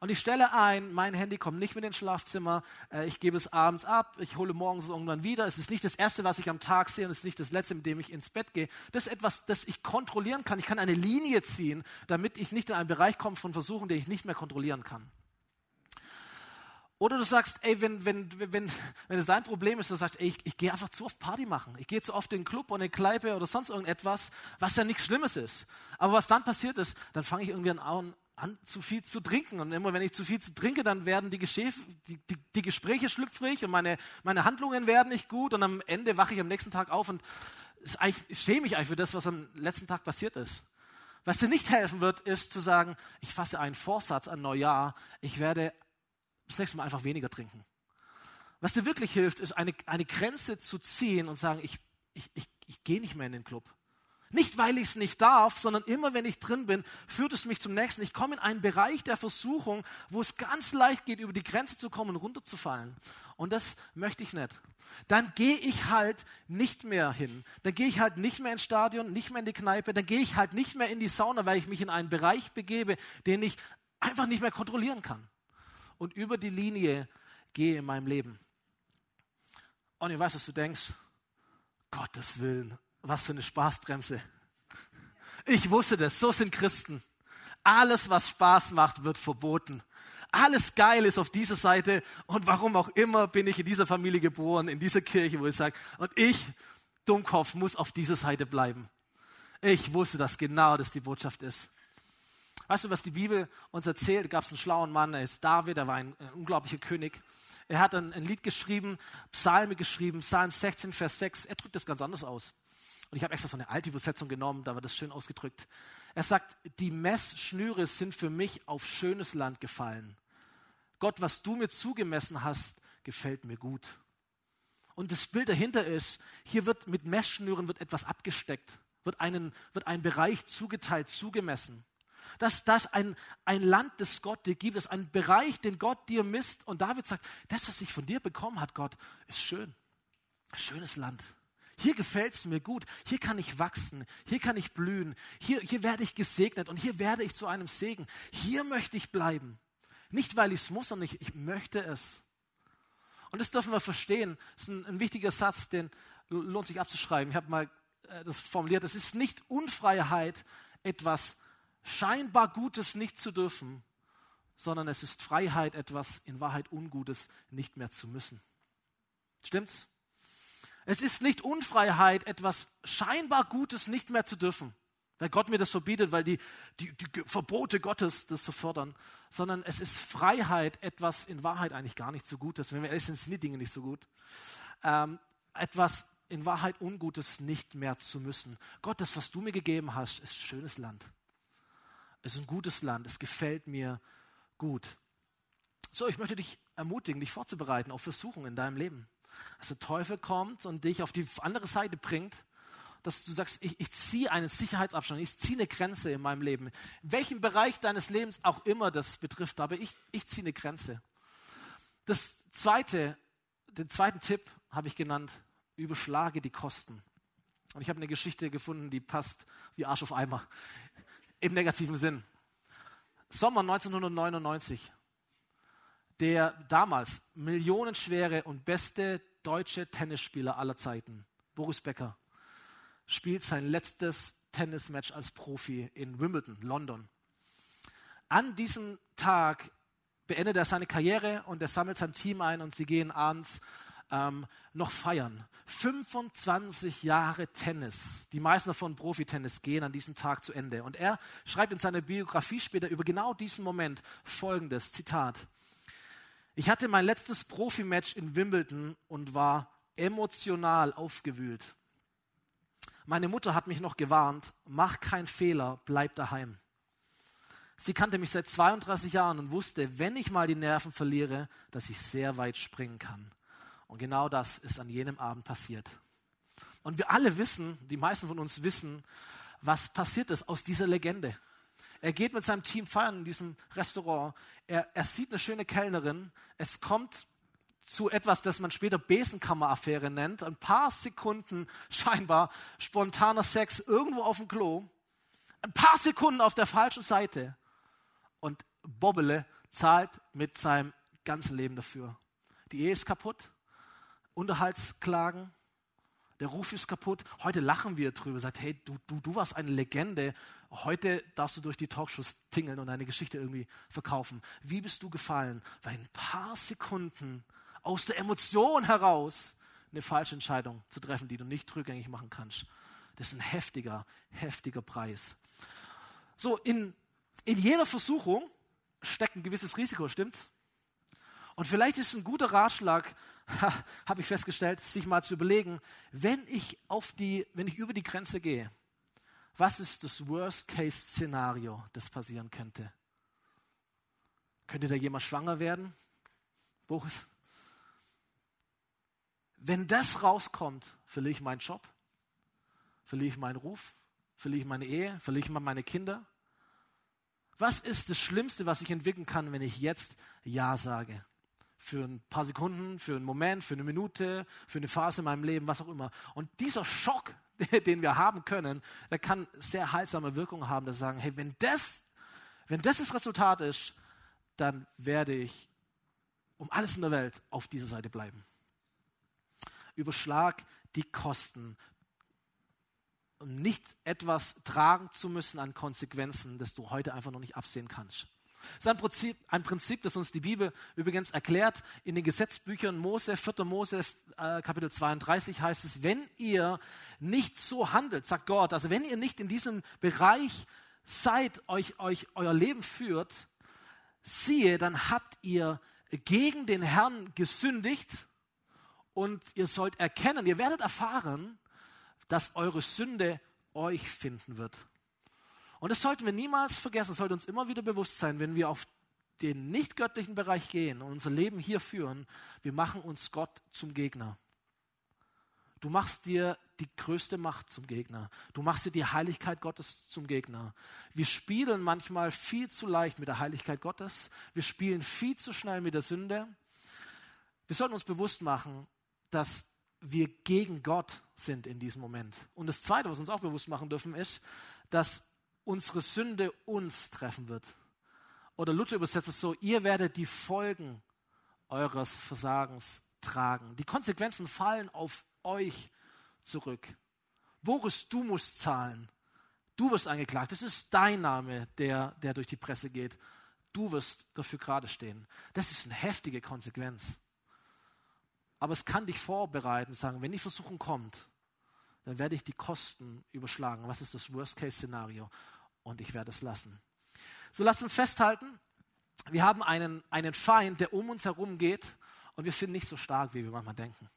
Und ich stelle ein, mein Handy kommt nicht mit ins Schlafzimmer, äh, ich gebe es abends ab, ich hole morgens irgendwann wieder. Es ist nicht das Erste, was ich am Tag sehe und es ist nicht das Letzte, mit dem ich ins Bett gehe. Das ist etwas, das ich kontrollieren kann. Ich kann eine Linie ziehen, damit ich nicht in einen Bereich komme von Versuchen, den ich nicht mehr kontrollieren kann. Oder du sagst, ey, wenn, wenn, wenn, wenn es dein Problem ist, du sagst, ey, ich, ich gehe einfach zu oft Party machen. Ich gehe zu oft in den Club oder in eine Kneipe oder sonst irgendetwas, was ja nichts Schlimmes ist. Aber was dann passiert ist, dann fange ich irgendwie an, an, zu viel zu trinken. Und immer wenn ich zu viel zu trinke, dann werden die, Geschäf die, die, die Gespräche schlüpfrig und meine, meine Handlungen werden nicht gut. Und am Ende wache ich am nächsten Tag auf und schäme mich eigentlich für das, was am letzten Tag passiert ist. Was dir nicht helfen wird, ist zu sagen, ich fasse einen Vorsatz an Neujahr, ich werde das nächste Mal einfach weniger trinken. Was dir wirklich hilft, ist eine, eine Grenze zu ziehen und sagen, ich, ich, ich, ich gehe nicht mehr in den Club. Nicht, weil ich es nicht darf, sondern immer, wenn ich drin bin, führt es mich zum nächsten. Ich komme in einen Bereich der Versuchung, wo es ganz leicht geht, über die Grenze zu kommen und runterzufallen. Und das möchte ich nicht. Dann gehe ich halt nicht mehr hin. Dann gehe ich halt nicht mehr ins Stadion, nicht mehr in die Kneipe. Dann gehe ich halt nicht mehr in die Sauna, weil ich mich in einen Bereich begebe, den ich einfach nicht mehr kontrollieren kann. Und über die Linie gehe in meinem Leben. Und ich weiß, was du denkst. Gottes Willen, was für eine Spaßbremse. Ich wusste das, so sind Christen. Alles, was Spaß macht, wird verboten. Alles geil ist auf dieser Seite und warum auch immer bin ich in dieser Familie geboren, in dieser Kirche, wo ich sage, und ich, Dummkopf, muss auf dieser Seite bleiben. Ich wusste, dass genau das die Botschaft ist. Weißt du, was die Bibel uns erzählt? Da gab es einen schlauen Mann, er ist David, er war ein, ein unglaublicher König. Er hat ein, ein Lied geschrieben, Psalme geschrieben, Psalm 16, Vers 6. Er drückt das ganz anders aus. Und ich habe extra so eine alte Übersetzung genommen, da war das schön ausgedrückt. Er sagt, die Messschnüre sind für mich auf schönes Land gefallen. Gott, was du mir zugemessen hast, gefällt mir gut. Und das Bild dahinter ist, hier wird mit Messschnüren wird etwas abgesteckt, wird, einen, wird ein Bereich zugeteilt, zugemessen. Dass das ein, ein Land, das Gott dir gibt, ist ein Bereich, den Gott dir misst. Und David sagt, das, was ich von dir bekommen hat, Gott, ist schön. Schönes Land. Hier gefällt es mir gut. Hier kann ich wachsen. Hier kann ich blühen. Hier, hier werde ich gesegnet und hier werde ich zu einem Segen. Hier möchte ich bleiben. Nicht, weil ich es muss, sondern ich, ich möchte es. Und das dürfen wir verstehen. Das ist ein, ein wichtiger Satz, den lohnt sich abzuschreiben. Ich habe mal äh, das formuliert. Es ist nicht Unfreiheit, etwas scheinbar Gutes nicht zu dürfen, sondern es ist Freiheit, etwas in Wahrheit Ungutes nicht mehr zu müssen. Stimmt's? Es ist nicht Unfreiheit, etwas scheinbar Gutes nicht mehr zu dürfen, weil Gott mir das verbietet, weil die, die, die Verbote Gottes das zu fördern, sondern es ist Freiheit, etwas in Wahrheit eigentlich gar nicht so Gutes. Wenn wir ehrlich sind, sind die Dinge nicht so gut. Ähm, etwas in Wahrheit Ungutes nicht mehr zu müssen. Gott, das, was du mir gegeben hast, ist ein schönes Land. Es ist ein gutes Land. Es gefällt mir gut. So, ich möchte dich ermutigen, dich vorzubereiten auf Versuchungen in deinem Leben dass der Teufel kommt und dich auf die andere Seite bringt, dass du sagst, ich, ich ziehe einen Sicherheitsabstand, ich ziehe eine Grenze in meinem Leben. In welchem Bereich deines Lebens auch immer das betrifft, aber ich, ich ziehe eine Grenze. Das zweite, den zweiten Tipp habe ich genannt, überschlage die Kosten. Und ich habe eine Geschichte gefunden, die passt wie Arsch auf Eimer. Im negativen Sinn. Sommer 1999 der damals millionenschwere und beste deutsche Tennisspieler aller Zeiten, Boris Becker, spielt sein letztes Tennismatch als Profi in Wimbledon, London. An diesem Tag beendet er seine Karriere und er sammelt sein Team ein und sie gehen abends ähm, noch feiern. 25 Jahre Tennis. Die meisten davon Profitennis gehen an diesem Tag zu Ende. Und er schreibt in seiner Biografie später über genau diesen Moment folgendes Zitat. Ich hatte mein letztes Profimatch in Wimbledon und war emotional aufgewühlt. Meine Mutter hat mich noch gewarnt, mach keinen Fehler, bleib daheim. Sie kannte mich seit 32 Jahren und wusste, wenn ich mal die Nerven verliere, dass ich sehr weit springen kann. Und genau das ist an jenem Abend passiert. Und wir alle wissen, die meisten von uns wissen, was passiert ist aus dieser Legende. Er geht mit seinem Team feiern in diesem Restaurant. Er, er sieht eine schöne Kellnerin. Es kommt zu etwas, das man später Besenkammeraffäre nennt. Ein paar Sekunden scheinbar spontaner Sex irgendwo auf dem Klo. Ein paar Sekunden auf der falschen Seite. Und Bobbele zahlt mit seinem ganzen Leben dafür. Die Ehe ist kaputt. Unterhaltsklagen, der Ruf ist kaputt. Heute lachen wir drüber, sagt, hey, du, du, du warst eine Legende. Heute darfst du durch die Talkshows tingeln und eine Geschichte irgendwie verkaufen. Wie bist du gefallen? Weil ein paar Sekunden aus der Emotion heraus eine falsche Entscheidung zu treffen, die du nicht rückgängig machen kannst. Das ist ein heftiger, heftiger Preis. So, in, in jeder Versuchung steckt ein gewisses Risiko, stimmt's? Und vielleicht ist ein guter Ratschlag, habe ich festgestellt, sich mal zu überlegen, wenn ich, auf die, wenn ich über die Grenze gehe, was ist das Worst-Case-Szenario, das passieren könnte? Könnte da jemand schwanger werden? Boris? Wenn das rauskommt, verliere ich meinen Job, verliere ich meinen Ruf, Verliere ich meine Ehe? Verliere ich meine Kinder? Was ist das Schlimmste, was ich entwickeln kann, wenn ich jetzt Ja sage? Für ein paar Sekunden, für einen Moment, für eine Minute, für eine Phase in meinem Leben, was auch immer. Und dieser Schock, den wir haben können, der kann sehr heilsame Wirkung haben, dass wir sagen, hey, wenn das, wenn das das Resultat ist, dann werde ich um alles in der Welt auf dieser Seite bleiben. Überschlag die Kosten, um nicht etwas tragen zu müssen an Konsequenzen, das du heute einfach noch nicht absehen kannst. Das ist ein Prinzip, ein Prinzip, das uns die Bibel übrigens erklärt. In den Gesetzbüchern Mose, 4. Mose, äh, Kapitel 32 heißt es, wenn ihr nicht so handelt, sagt Gott, also wenn ihr nicht in diesem Bereich seid, euch, euch euer Leben führt, siehe, dann habt ihr gegen den Herrn gesündigt und ihr sollt erkennen, ihr werdet erfahren, dass eure Sünde euch finden wird. Und das sollten wir niemals vergessen, es sollte uns immer wieder bewusst sein, wenn wir auf den nicht göttlichen Bereich gehen und unser Leben hier führen, wir machen uns Gott zum Gegner. Du machst dir die größte Macht zum Gegner. Du machst dir die Heiligkeit Gottes zum Gegner. Wir spielen manchmal viel zu leicht mit der Heiligkeit Gottes. Wir spielen viel zu schnell mit der Sünde. Wir sollten uns bewusst machen, dass wir gegen Gott sind in diesem Moment. Und das Zweite, was uns auch bewusst machen dürfen, ist, dass unsere Sünde uns treffen wird. Oder Luther übersetzt es so, ihr werdet die Folgen eures Versagens tragen. Die Konsequenzen fallen auf euch zurück. Boris, du musst zahlen. Du wirst angeklagt. Das ist dein Name, der, der durch die Presse geht. Du wirst dafür gerade stehen. Das ist eine heftige Konsequenz. Aber es kann dich vorbereiten, sagen, wenn die Versuchung kommt, dann werde ich die Kosten überschlagen. Was ist das Worst-Case-Szenario? Und ich werde es lassen. So lasst uns festhalten, wir haben einen, einen Feind, der um uns herum geht und wir sind nicht so stark, wie wir manchmal denken.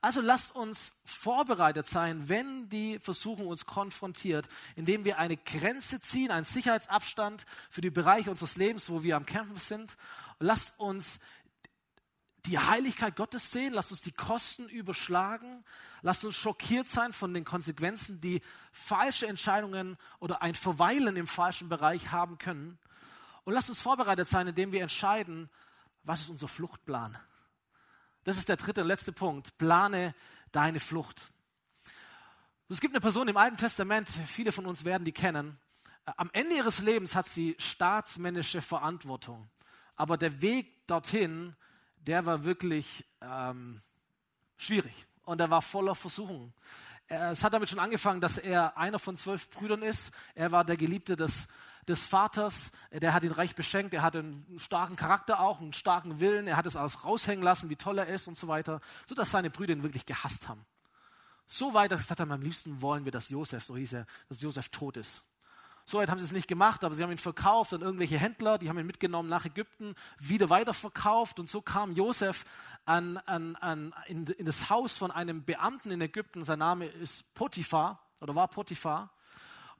Also lasst uns vorbereitet sein, wenn die Versuchung uns konfrontiert, indem wir eine Grenze ziehen, einen Sicherheitsabstand für die Bereiche unseres Lebens, wo wir am Kämpfen sind. lasst uns die Heiligkeit Gottes sehen, lasst uns die Kosten überschlagen, lasst uns schockiert sein von den Konsequenzen, die falsche Entscheidungen oder ein Verweilen im falschen Bereich haben können. Und lasst uns vorbereitet sein, indem wir entscheiden, was ist unser Fluchtplan. Das ist der dritte und letzte Punkt. Plane deine Flucht. Es gibt eine Person im Alten Testament, viele von uns werden die kennen. Am Ende ihres Lebens hat sie staatsmännische Verantwortung. Aber der Weg dorthin der war wirklich ähm, schwierig und er war voller Versuchungen. Es hat damit schon angefangen, dass er einer von zwölf Brüdern ist. Er war der Geliebte des, des Vaters. Der hat ihn reich beschenkt. Er hatte einen starken Charakter auch, einen starken Willen. Er hat es alles raushängen lassen, wie toll er ist und so weiter, sodass seine Brüder ihn wirklich gehasst haben. So weit, dass er gesagt hat, am liebsten wollen wir, dass Josef, so hieß er, dass Josef tot ist. So weit haben sie es nicht gemacht, aber sie haben ihn verkauft an irgendwelche Händler, die haben ihn mitgenommen nach Ägypten, wieder weiterverkauft und so kam Josef an, an, an, in, in das Haus von einem Beamten in Ägypten. Sein Name ist Potiphar oder war Potiphar.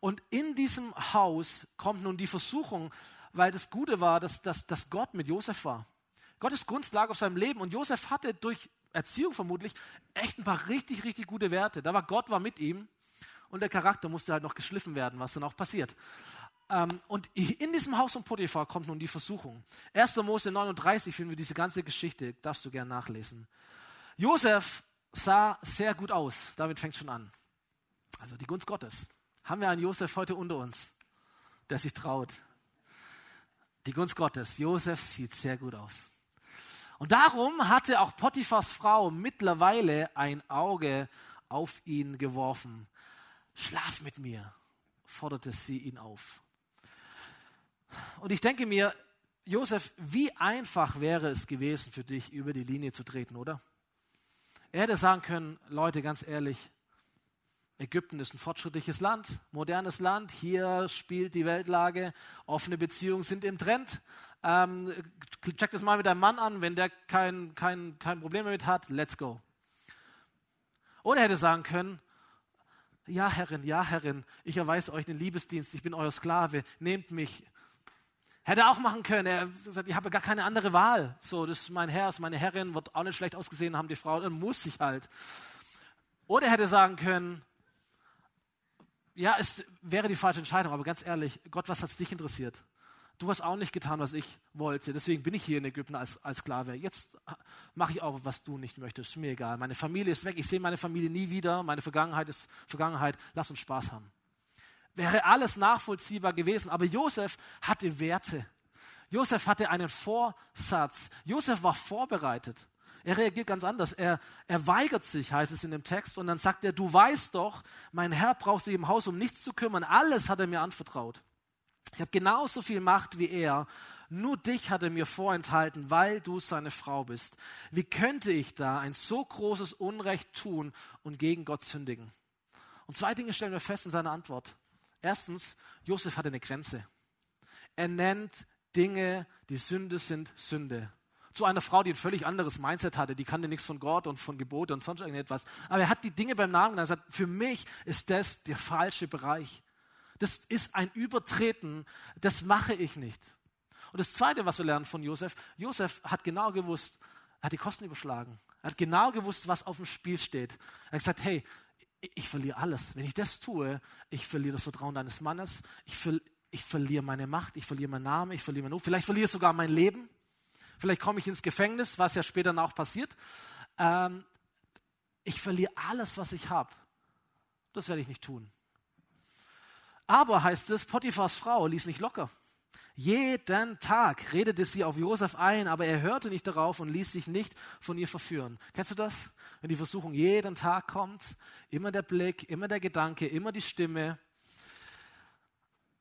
Und in diesem Haus kommt nun die Versuchung, weil das Gute war, dass, dass, dass Gott mit Josef war. Gottes Gunst lag auf seinem Leben und Josef hatte durch Erziehung vermutlich echt ein paar richtig, richtig gute Werte. Da war Gott war mit ihm und der Charakter musste halt noch geschliffen werden, was dann auch passiert. Ähm, und in diesem Haus von Potiphar kommt nun die Versuchung. 1. Mose 39 finden wir diese ganze Geschichte, darfst du gern nachlesen. Josef sah sehr gut aus, damit fängt schon an. Also die Gunst Gottes. Haben wir einen Josef heute unter uns, der sich traut? Die Gunst Gottes. Josef sieht sehr gut aus. Und darum hatte auch Potiphars Frau mittlerweile ein Auge auf ihn geworfen schlaf mit mir, forderte sie ihn auf. Und ich denke mir, Josef, wie einfach wäre es gewesen für dich, über die Linie zu treten, oder? Er hätte sagen können, Leute, ganz ehrlich, Ägypten ist ein fortschrittliches Land, modernes Land, hier spielt die Weltlage, offene Beziehungen sind im Trend. Ähm, check das mal mit deinem Mann an, wenn der kein, kein, kein Problem damit hat, let's go. Oder er hätte sagen können, ja, Herrin, ja, Herrin, ich erweise euch den Liebesdienst, ich bin euer Sklave, nehmt mich. Hätte er auch machen können. Er sagt, ich habe gar keine andere Wahl. So, das ist mein Herr, das ist meine Herrin, wird auch nicht schlecht ausgesehen haben, die Frau, dann muss ich halt. Oder er hätte sagen können, ja, es wäre die falsche Entscheidung, aber ganz ehrlich, Gott, was hat es dich interessiert? Du hast auch nicht getan, was ich wollte. Deswegen bin ich hier in Ägypten als, als Sklave. Jetzt mache ich auch, was du nicht möchtest. Ist mir egal. Meine Familie ist weg. Ich sehe meine Familie nie wieder. Meine Vergangenheit ist Vergangenheit. Lass uns Spaß haben. Wäre alles nachvollziehbar gewesen. Aber Josef hatte Werte. Josef hatte einen Vorsatz. Josef war vorbereitet. Er reagiert ganz anders. Er, er weigert sich, heißt es in dem Text. Und dann sagt er, du weißt doch, mein Herr braucht sich im Haus um nichts zu kümmern. Alles hat er mir anvertraut. Ich habe genauso viel Macht wie er. Nur dich hat er mir vorenthalten, weil du seine Frau bist. Wie könnte ich da ein so großes Unrecht tun und gegen Gott sündigen? Und zwei Dinge stellen wir fest in seiner Antwort. Erstens, Josef hatte eine Grenze. Er nennt Dinge, die Sünde sind, Sünde. Zu einer Frau, die ein völlig anderes Mindset hatte, die kannte nichts von Gott und von Gebote und sonst irgendetwas. Aber er hat die Dinge beim Namen genannt. Er sagt, für mich ist das der falsche Bereich das ist ein Übertreten, das mache ich nicht. Und das Zweite, was wir lernen von Josef, Josef hat genau gewusst, er hat die Kosten überschlagen. Er hat genau gewusst, was auf dem Spiel steht. Er hat gesagt, hey, ich verliere alles. Wenn ich das tue, ich verliere das Vertrauen deines Mannes, ich, ver ich verliere meine Macht, ich verliere meinen Namen, ich verliere meinen Ruf, vielleicht verliere ich sogar mein Leben. Vielleicht komme ich ins Gefängnis, was ja später auch passiert. Ähm, ich verliere alles, was ich habe. Das werde ich nicht tun. Aber heißt es, Potiphars Frau ließ nicht locker. Jeden Tag redete sie auf Josef ein, aber er hörte nicht darauf und ließ sich nicht von ihr verführen. Kennst du das? Wenn die Versuchung jeden Tag kommt, immer der Blick, immer der Gedanke, immer die Stimme.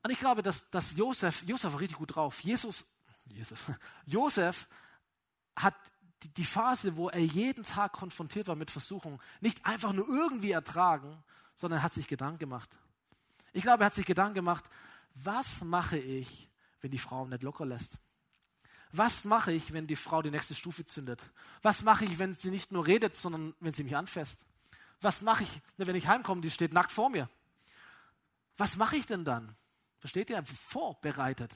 Und ich glaube, dass, dass Josef, Josef war richtig gut drauf. Jesus, Jesus, Josef hat die Phase, wo er jeden Tag konfrontiert war mit Versuchung, nicht einfach nur irgendwie ertragen, sondern hat sich Gedanken gemacht. Ich glaube, er hat sich Gedanken gemacht, was mache ich, wenn die Frau nicht locker lässt? Was mache ich, wenn die Frau die nächste Stufe zündet? Was mache ich, wenn sie nicht nur redet, sondern wenn sie mich anfasst? Was mache ich, wenn ich heimkomme, die steht nackt vor mir? Was mache ich denn dann? Versteht ihr? Vorbereitet.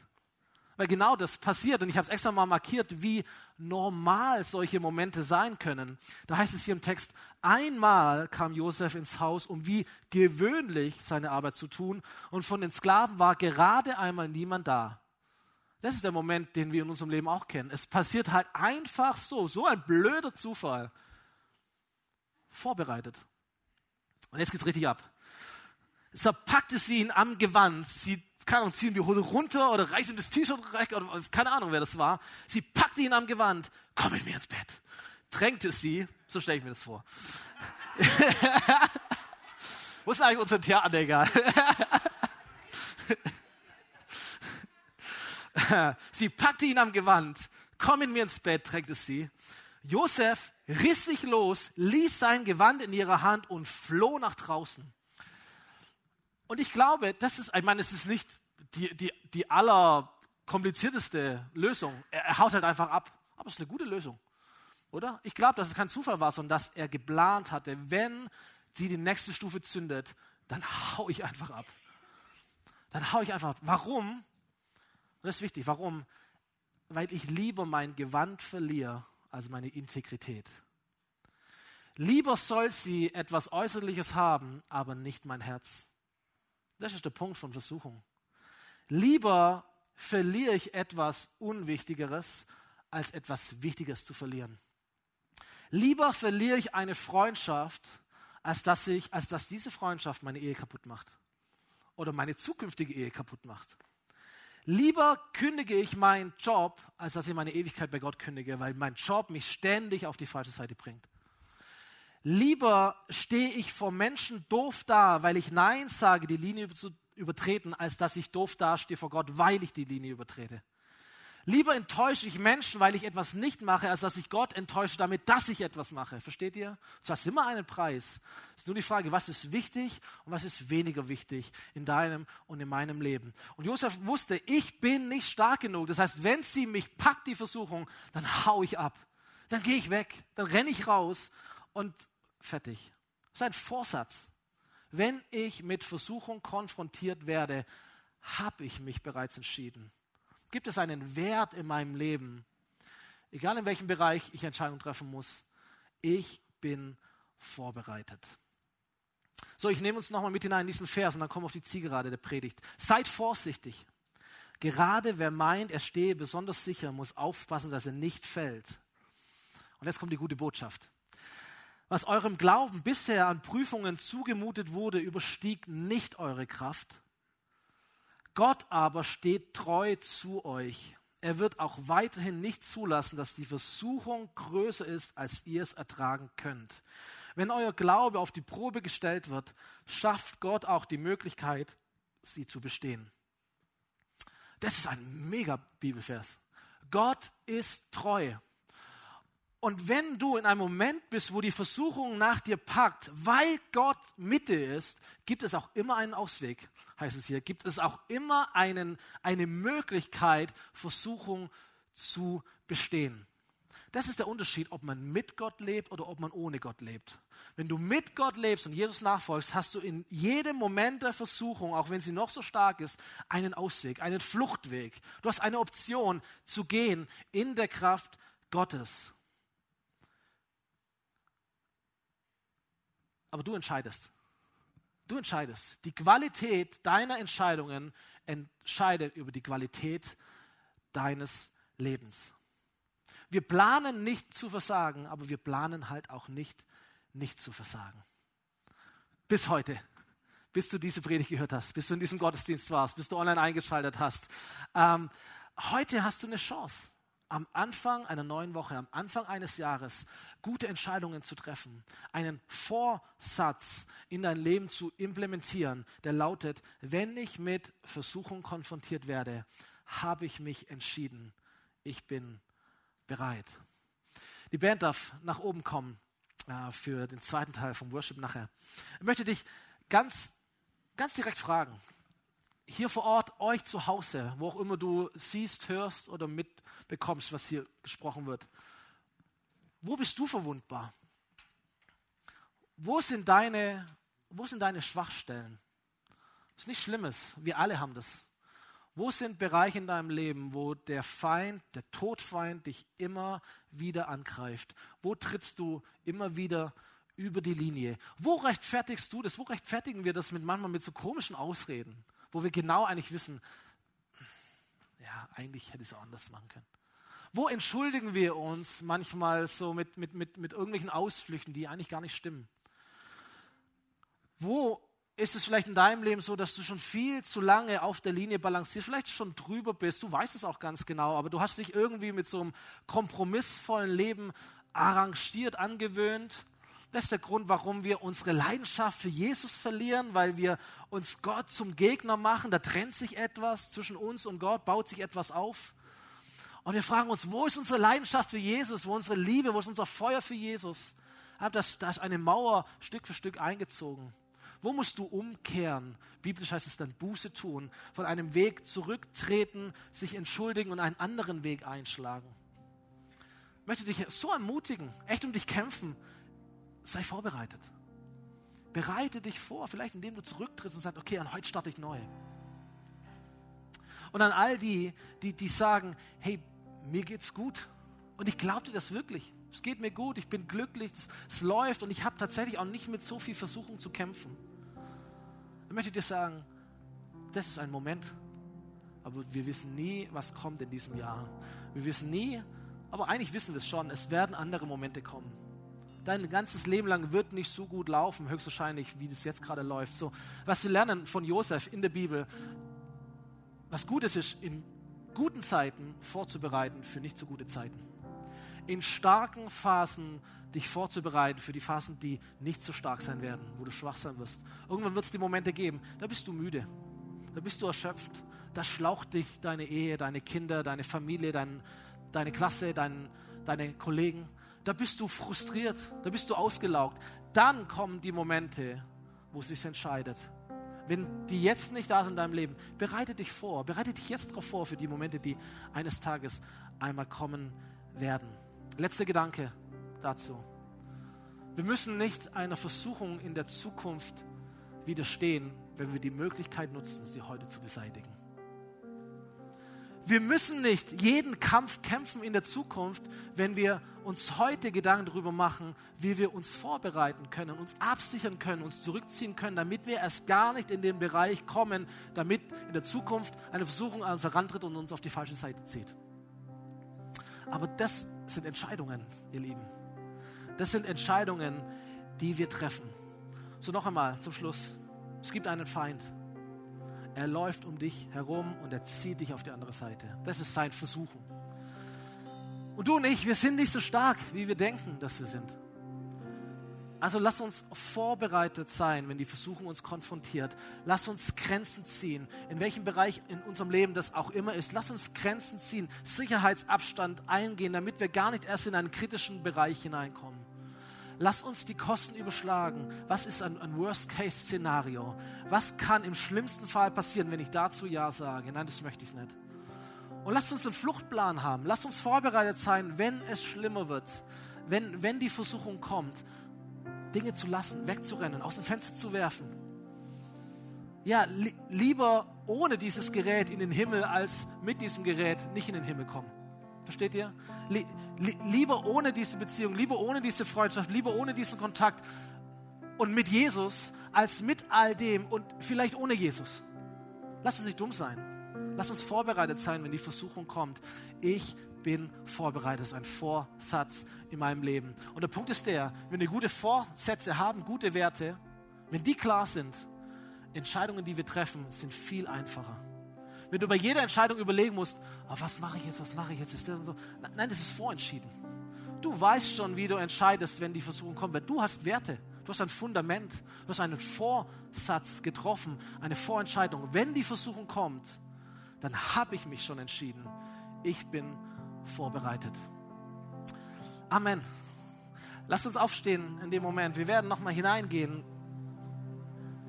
Weil genau das passiert und ich habe es extra mal markiert, wie normal solche Momente sein können. Da heißt es hier im Text, einmal kam Josef ins Haus, um wie gewöhnlich seine Arbeit zu tun und von den Sklaven war gerade einmal niemand da. Das ist der Moment, den wir in unserem Leben auch kennen. Es passiert halt einfach so, so ein blöder Zufall. Vorbereitet. Und jetzt geht's richtig ab. So packte sie ihn am Gewand, sie keine Ahnung, ziehen die Hose runter oder reißt ihm das T-Shirt oder keine Ahnung, wer das war. Sie packte ihn am Gewand, komm mit mir ins Bett. Drängte sie, so stelle ich mir das vor. Wo ist eigentlich unser Theater? sie packte ihn am Gewand, komm mit mir ins Bett, drängte sie. Josef riss sich los, ließ sein Gewand in ihrer Hand und floh nach draußen. Und ich glaube, das ist, ich meine, es ist nicht die, die, die allerkomplizierteste Lösung. Er, er haut halt einfach ab. Aber es ist eine gute Lösung, oder? Ich glaube, dass es kein Zufall war, sondern dass er geplant hatte, wenn sie die nächste Stufe zündet, dann hau ich einfach ab. Dann hau ich einfach ab. Warum? das ist wichtig. Warum? Weil ich lieber mein Gewand verliere als meine Integrität. Lieber soll sie etwas Äußerliches haben, aber nicht mein Herz. Das ist der Punkt von Versuchung. Lieber verliere ich etwas Unwichtigeres, als etwas Wichtiges zu verlieren. Lieber verliere ich eine Freundschaft, als dass, ich, als dass diese Freundschaft meine Ehe kaputt macht oder meine zukünftige Ehe kaputt macht. Lieber kündige ich meinen Job, als dass ich meine Ewigkeit bei Gott kündige, weil mein Job mich ständig auf die falsche Seite bringt. Lieber stehe ich vor Menschen doof da, weil ich Nein sage, die Linie zu übertreten, als dass ich doof dastehe vor Gott, weil ich die Linie übertrete. Lieber enttäusche ich Menschen, weil ich etwas nicht mache, als dass ich Gott enttäusche damit, dass ich etwas mache. Versteht ihr? Du hast immer einen Preis. Es ist nur die Frage, was ist wichtig und was ist weniger wichtig in deinem und in meinem Leben. Und Josef wusste, ich bin nicht stark genug. Das heißt, wenn sie mich packt, die Versuchung, dann hau ich ab. Dann gehe ich weg. Dann renne ich raus und fertig. Das ist ein Vorsatz. Wenn ich mit Versuchung konfrontiert werde, habe ich mich bereits entschieden. Gibt es einen Wert in meinem Leben, egal in welchem Bereich ich Entscheidungen treffen muss, ich bin vorbereitet. So, ich nehme uns nochmal mit hinein in diesen Vers und dann kommen wir auf die Zielgerade der Predigt. Seid vorsichtig. Gerade wer meint, er stehe besonders sicher, muss aufpassen, dass er nicht fällt. Und jetzt kommt die gute Botschaft. Was eurem Glauben bisher an Prüfungen zugemutet wurde, überstieg nicht eure Kraft. Gott aber steht treu zu euch. Er wird auch weiterhin nicht zulassen, dass die Versuchung größer ist, als ihr es ertragen könnt. Wenn euer Glaube auf die Probe gestellt wird, schafft Gott auch die Möglichkeit, sie zu bestehen. Das ist ein mega Bibelvers. Gott ist treu. Und wenn du in einem Moment bist, wo die Versuchung nach dir packt, weil Gott mit dir ist, gibt es auch immer einen Ausweg, heißt es hier, gibt es auch immer einen, eine Möglichkeit, Versuchung zu bestehen. Das ist der Unterschied, ob man mit Gott lebt oder ob man ohne Gott lebt. Wenn du mit Gott lebst und Jesus nachfolgst, hast du in jedem Moment der Versuchung, auch wenn sie noch so stark ist, einen Ausweg, einen Fluchtweg. Du hast eine Option zu gehen in der Kraft Gottes. Aber du entscheidest. Du entscheidest. Die Qualität deiner Entscheidungen entscheidet über die Qualität deines Lebens. Wir planen nicht zu versagen, aber wir planen halt auch nicht, nicht zu versagen. Bis heute, bis du diese Predigt gehört hast, bis du in diesem Gottesdienst warst, bis du online eingeschaltet hast. Ähm, heute hast du eine Chance am Anfang einer neuen Woche, am Anfang eines Jahres gute Entscheidungen zu treffen, einen Vorsatz in dein Leben zu implementieren, der lautet, wenn ich mit Versuchung konfrontiert werde, habe ich mich entschieden, ich bin bereit. Die Band darf nach oben kommen äh, für den zweiten Teil vom Worship nachher. Ich möchte dich ganz, ganz direkt fragen, hier vor Ort, euch zu Hause, wo auch immer du siehst, hörst oder mitbekommst, was hier gesprochen wird, wo bist du verwundbar? Wo sind deine, wo sind deine Schwachstellen? Das ist nichts Schlimmes, wir alle haben das. Wo sind Bereiche in deinem Leben, wo der Feind, der Todfeind dich immer wieder angreift? Wo trittst du immer wieder über die Linie? Wo rechtfertigst du das? Wo rechtfertigen wir das mit manchmal mit so komischen Ausreden, wo wir genau eigentlich wissen, ja, eigentlich hätte ich es auch anders machen können. Wo entschuldigen wir uns manchmal so mit, mit, mit, mit irgendwelchen Ausflüchten, die eigentlich gar nicht stimmen? Wo ist es vielleicht in deinem Leben so, dass du schon viel zu lange auf der Linie balancierst, vielleicht schon drüber bist, du weißt es auch ganz genau, aber du hast dich irgendwie mit so einem kompromissvollen Leben arrangiert, angewöhnt. Das ist der Grund, warum wir unsere Leidenschaft für Jesus verlieren, weil wir uns Gott zum Gegner machen. Da trennt sich etwas zwischen uns und Gott, baut sich etwas auf. Und wir fragen uns, wo ist unsere Leidenschaft für Jesus, wo unsere Liebe, wo ist unser Feuer für Jesus? Da ist eine Mauer Stück für Stück eingezogen. Wo musst du umkehren? Biblisch heißt es dann Buße tun, von einem Weg zurücktreten, sich entschuldigen und einen anderen Weg einschlagen. Ich möchte dich so ermutigen, echt um dich kämpfen. Sei vorbereitet. Bereite dich vor, vielleicht indem du zurücktrittst und sagst, okay, an heute starte ich neu. Und an all die, die, die sagen, hey, mir geht's gut. Und ich glaube dir das wirklich. Es geht mir gut, ich bin glücklich, es, es läuft und ich habe tatsächlich auch nicht mit so viel Versuchung zu kämpfen. Ich möchte dir sagen, das ist ein Moment, aber wir wissen nie, was kommt in diesem Jahr. Wir wissen nie, aber eigentlich wissen wir es schon, es werden andere Momente kommen. Dein ganzes Leben lang wird nicht so gut laufen, höchstwahrscheinlich, wie das jetzt gerade läuft. So, was wir lernen von Josef in der Bibel, was gut ist, ist, in guten Zeiten vorzubereiten für nicht so gute Zeiten. In starken Phasen dich vorzubereiten für die Phasen, die nicht so stark sein werden, wo du schwach sein wirst. Irgendwann wird es die Momente geben, da bist du müde, da bist du erschöpft, da schlaucht dich deine Ehe, deine Kinder, deine Familie, dein, deine Klasse, dein, deine Kollegen. Da bist du frustriert, da bist du ausgelaugt. Dann kommen die Momente, wo es sich entscheidet. Wenn die jetzt nicht da sind in deinem Leben, bereite dich vor, bereite dich jetzt darauf vor für die Momente, die eines Tages einmal kommen werden. Letzter Gedanke dazu. Wir müssen nicht einer Versuchung in der Zukunft widerstehen, wenn wir die Möglichkeit nutzen, sie heute zu beseitigen. Wir müssen nicht jeden Kampf kämpfen in der Zukunft, wenn wir uns heute Gedanken darüber machen, wie wir uns vorbereiten können, uns absichern können, uns zurückziehen können, damit wir erst gar nicht in den Bereich kommen, damit in der Zukunft eine Versuchung an uns herantritt und uns auf die falsche Seite zieht. Aber das sind Entscheidungen, ihr Lieben. Das sind Entscheidungen, die wir treffen. So noch einmal zum Schluss. Es gibt einen Feind. Er läuft um dich herum und er zieht dich auf die andere Seite. Das ist sein Versuchen. Und du und ich, wir sind nicht so stark, wie wir denken, dass wir sind. Also lass uns vorbereitet sein, wenn die Versuchung uns konfrontiert. Lass uns Grenzen ziehen, in welchem Bereich in unserem Leben das auch immer ist. Lass uns Grenzen ziehen, Sicherheitsabstand eingehen, damit wir gar nicht erst in einen kritischen Bereich hineinkommen. Lass uns die Kosten überschlagen. Was ist ein, ein Worst-Case-Szenario? Was kann im schlimmsten Fall passieren, wenn ich dazu Ja sage? Nein, das möchte ich nicht. Und lass uns einen Fluchtplan haben. Lass uns vorbereitet sein, wenn es schlimmer wird, wenn, wenn die Versuchung kommt, Dinge zu lassen, wegzurennen, aus dem Fenster zu werfen. Ja, li lieber ohne dieses Gerät in den Himmel als mit diesem Gerät nicht in den Himmel kommen. Versteht ihr? lieber ohne diese Beziehung, lieber ohne diese Freundschaft, lieber ohne diesen Kontakt und mit Jesus, als mit all dem und vielleicht ohne Jesus. Lass uns nicht dumm sein. Lass uns vorbereitet sein, wenn die Versuchung kommt. Ich bin vorbereitet. Das ist ein Vorsatz in meinem Leben. Und der Punkt ist der, wenn wir gute Vorsätze haben, gute Werte, wenn die klar sind, Entscheidungen, die wir treffen, sind viel einfacher. Wenn du bei jeder Entscheidung überlegen musst, oh, was mache ich jetzt, was mache ich jetzt, ist das und so. Nein, das ist vorentschieden. Du weißt schon, wie du entscheidest, wenn die Versuchung kommt, weil du hast Werte. Du hast ein Fundament, du hast einen Vorsatz getroffen, eine Vorentscheidung. Wenn die Versuchung kommt, dann habe ich mich schon entschieden. Ich bin vorbereitet. Amen. Lass uns aufstehen in dem Moment. Wir werden nochmal hineingehen,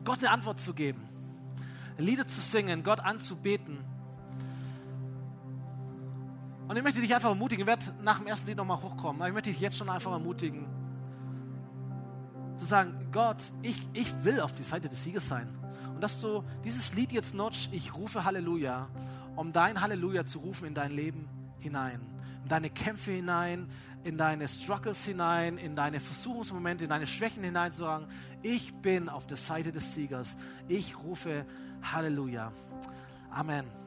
Gott eine Antwort zu geben. Lieder zu singen, Gott anzubeten. Und ich möchte dich einfach ermutigen, ich werde nach dem ersten Lied nochmal hochkommen, aber ich möchte dich jetzt schon einfach ermutigen, zu sagen, Gott, ich, ich will auf die Seite des Siegers sein. Und dass du dieses Lied jetzt nutzt, ich rufe Halleluja, um dein Halleluja zu rufen in dein Leben hinein, in deine Kämpfe hinein, in deine Struggles hinein, in deine Versuchungsmomente, in deine Schwächen hinein zu sagen, ich bin auf der Seite des Siegers. Ich rufe Halleluja. Amen.